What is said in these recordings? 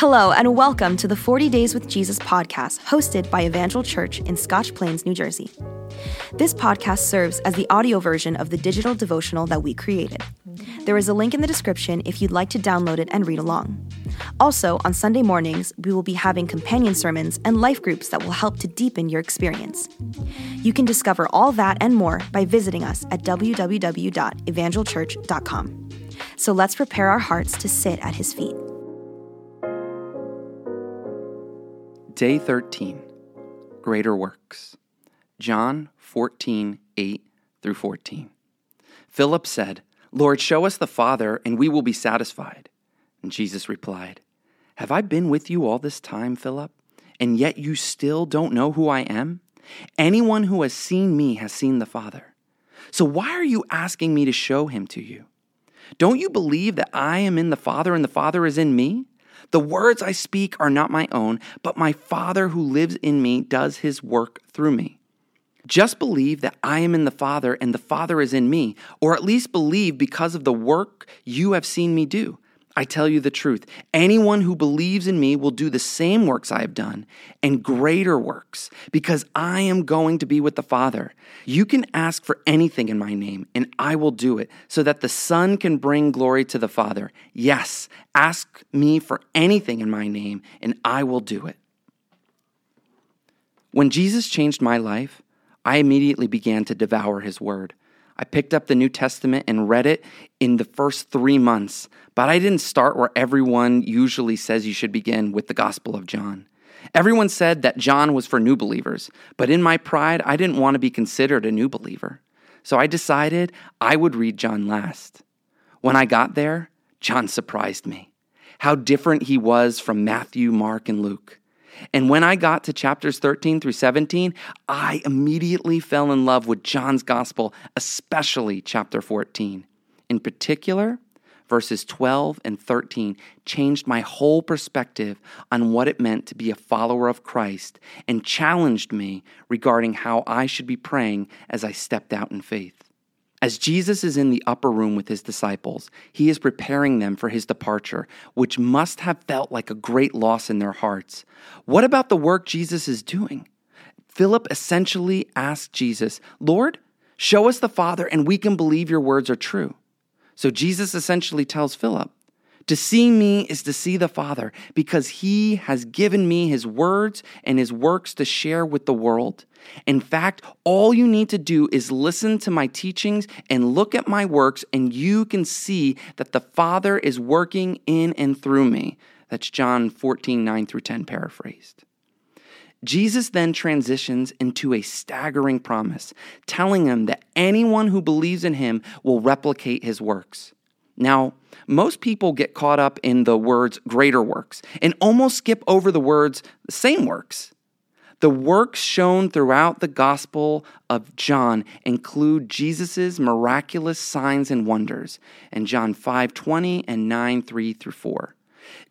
Hello, and welcome to the 40 Days with Jesus podcast, hosted by Evangel Church in Scotch Plains, New Jersey. This podcast serves as the audio version of the digital devotional that we created. There is a link in the description if you'd like to download it and read along. Also, on Sunday mornings, we will be having companion sermons and life groups that will help to deepen your experience. You can discover all that and more by visiting us at www.evangelchurch.com. So let's prepare our hearts to sit at his feet. Day 13 Greater Works. John 14, 8 through 14. Philip said, Lord, show us the Father, and we will be satisfied. And Jesus replied, Have I been with you all this time, Philip, and yet you still don't know who I am? Anyone who has seen me has seen the Father. So why are you asking me to show him to you? Don't you believe that I am in the Father and the Father is in me? The words I speak are not my own, but my Father who lives in me does his work through me. Just believe that I am in the Father and the Father is in me, or at least believe because of the work you have seen me do. I tell you the truth. Anyone who believes in me will do the same works I have done and greater works because I am going to be with the Father. You can ask for anything in my name and I will do it so that the Son can bring glory to the Father. Yes, ask me for anything in my name and I will do it. When Jesus changed my life, I immediately began to devour his word. I picked up the New Testament and read it in the first three months, but I didn't start where everyone usually says you should begin with the Gospel of John. Everyone said that John was for new believers, but in my pride, I didn't want to be considered a new believer. So I decided I would read John last. When I got there, John surprised me. How different he was from Matthew, Mark, and Luke. And when I got to chapters 13 through 17, I immediately fell in love with John's gospel, especially chapter 14. In particular, verses 12 and 13 changed my whole perspective on what it meant to be a follower of Christ and challenged me regarding how I should be praying as I stepped out in faith. As Jesus is in the upper room with his disciples, he is preparing them for his departure, which must have felt like a great loss in their hearts. What about the work Jesus is doing? Philip essentially asked Jesus, Lord, show us the Father, and we can believe your words are true. So Jesus essentially tells Philip, to see me is to see the Father because he has given me his words and his works to share with the world. In fact, all you need to do is listen to my teachings and look at my works, and you can see that the Father is working in and through me. That's John 14, 9 through 10, paraphrased. Jesus then transitions into a staggering promise, telling him that anyone who believes in him will replicate his works. Now, most people get caught up in the words greater works and almost skip over the words same works. The works shown throughout the Gospel of John include Jesus' miraculous signs and wonders in John 5 20 and 9 3 through 4.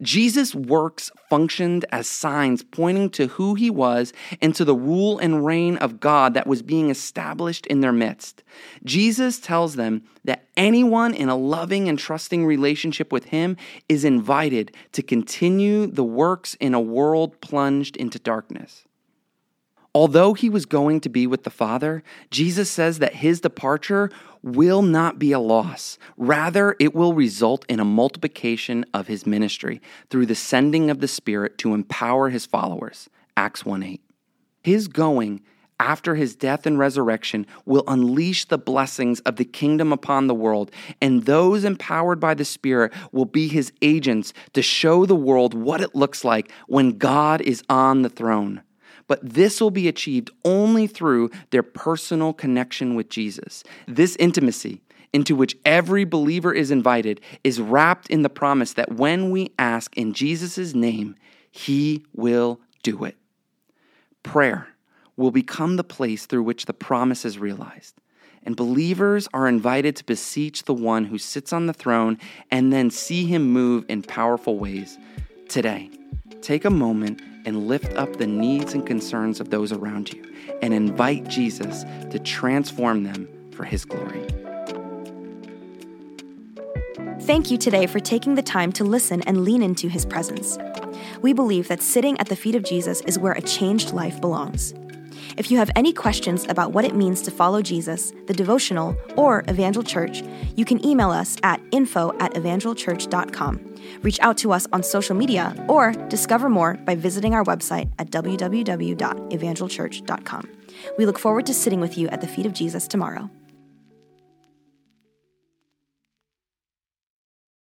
Jesus' works functioned as signs pointing to who he was and to the rule and reign of God that was being established in their midst. Jesus tells them that anyone in a loving and trusting relationship with him is invited to continue the works in a world plunged into darkness. Although he was going to be with the Father, Jesus says that his departure will not be a loss. Rather, it will result in a multiplication of his ministry through the sending of the Spirit to empower his followers. Acts 1 8. His going after his death and resurrection will unleash the blessings of the kingdom upon the world, and those empowered by the Spirit will be his agents to show the world what it looks like when God is on the throne but this will be achieved only through their personal connection with Jesus. This intimacy, into which every believer is invited, is wrapped in the promise that when we ask in Jesus' name, he will do it. Prayer will become the place through which the promise is realized. And believers are invited to beseech the one who sits on the throne and then see him move in powerful ways. Today, take a moment and lift up the needs and concerns of those around you and invite Jesus to transform them for his glory. Thank you today for taking the time to listen and lean into his presence. We believe that sitting at the feet of Jesus is where a changed life belongs. If you have any questions about what it means to follow Jesus, the devotional, or Evangel Church, you can email us at info at evangelchurch.com. Reach out to us on social media or discover more by visiting our website at www.evangelchurch.com. We look forward to sitting with you at the feet of Jesus tomorrow.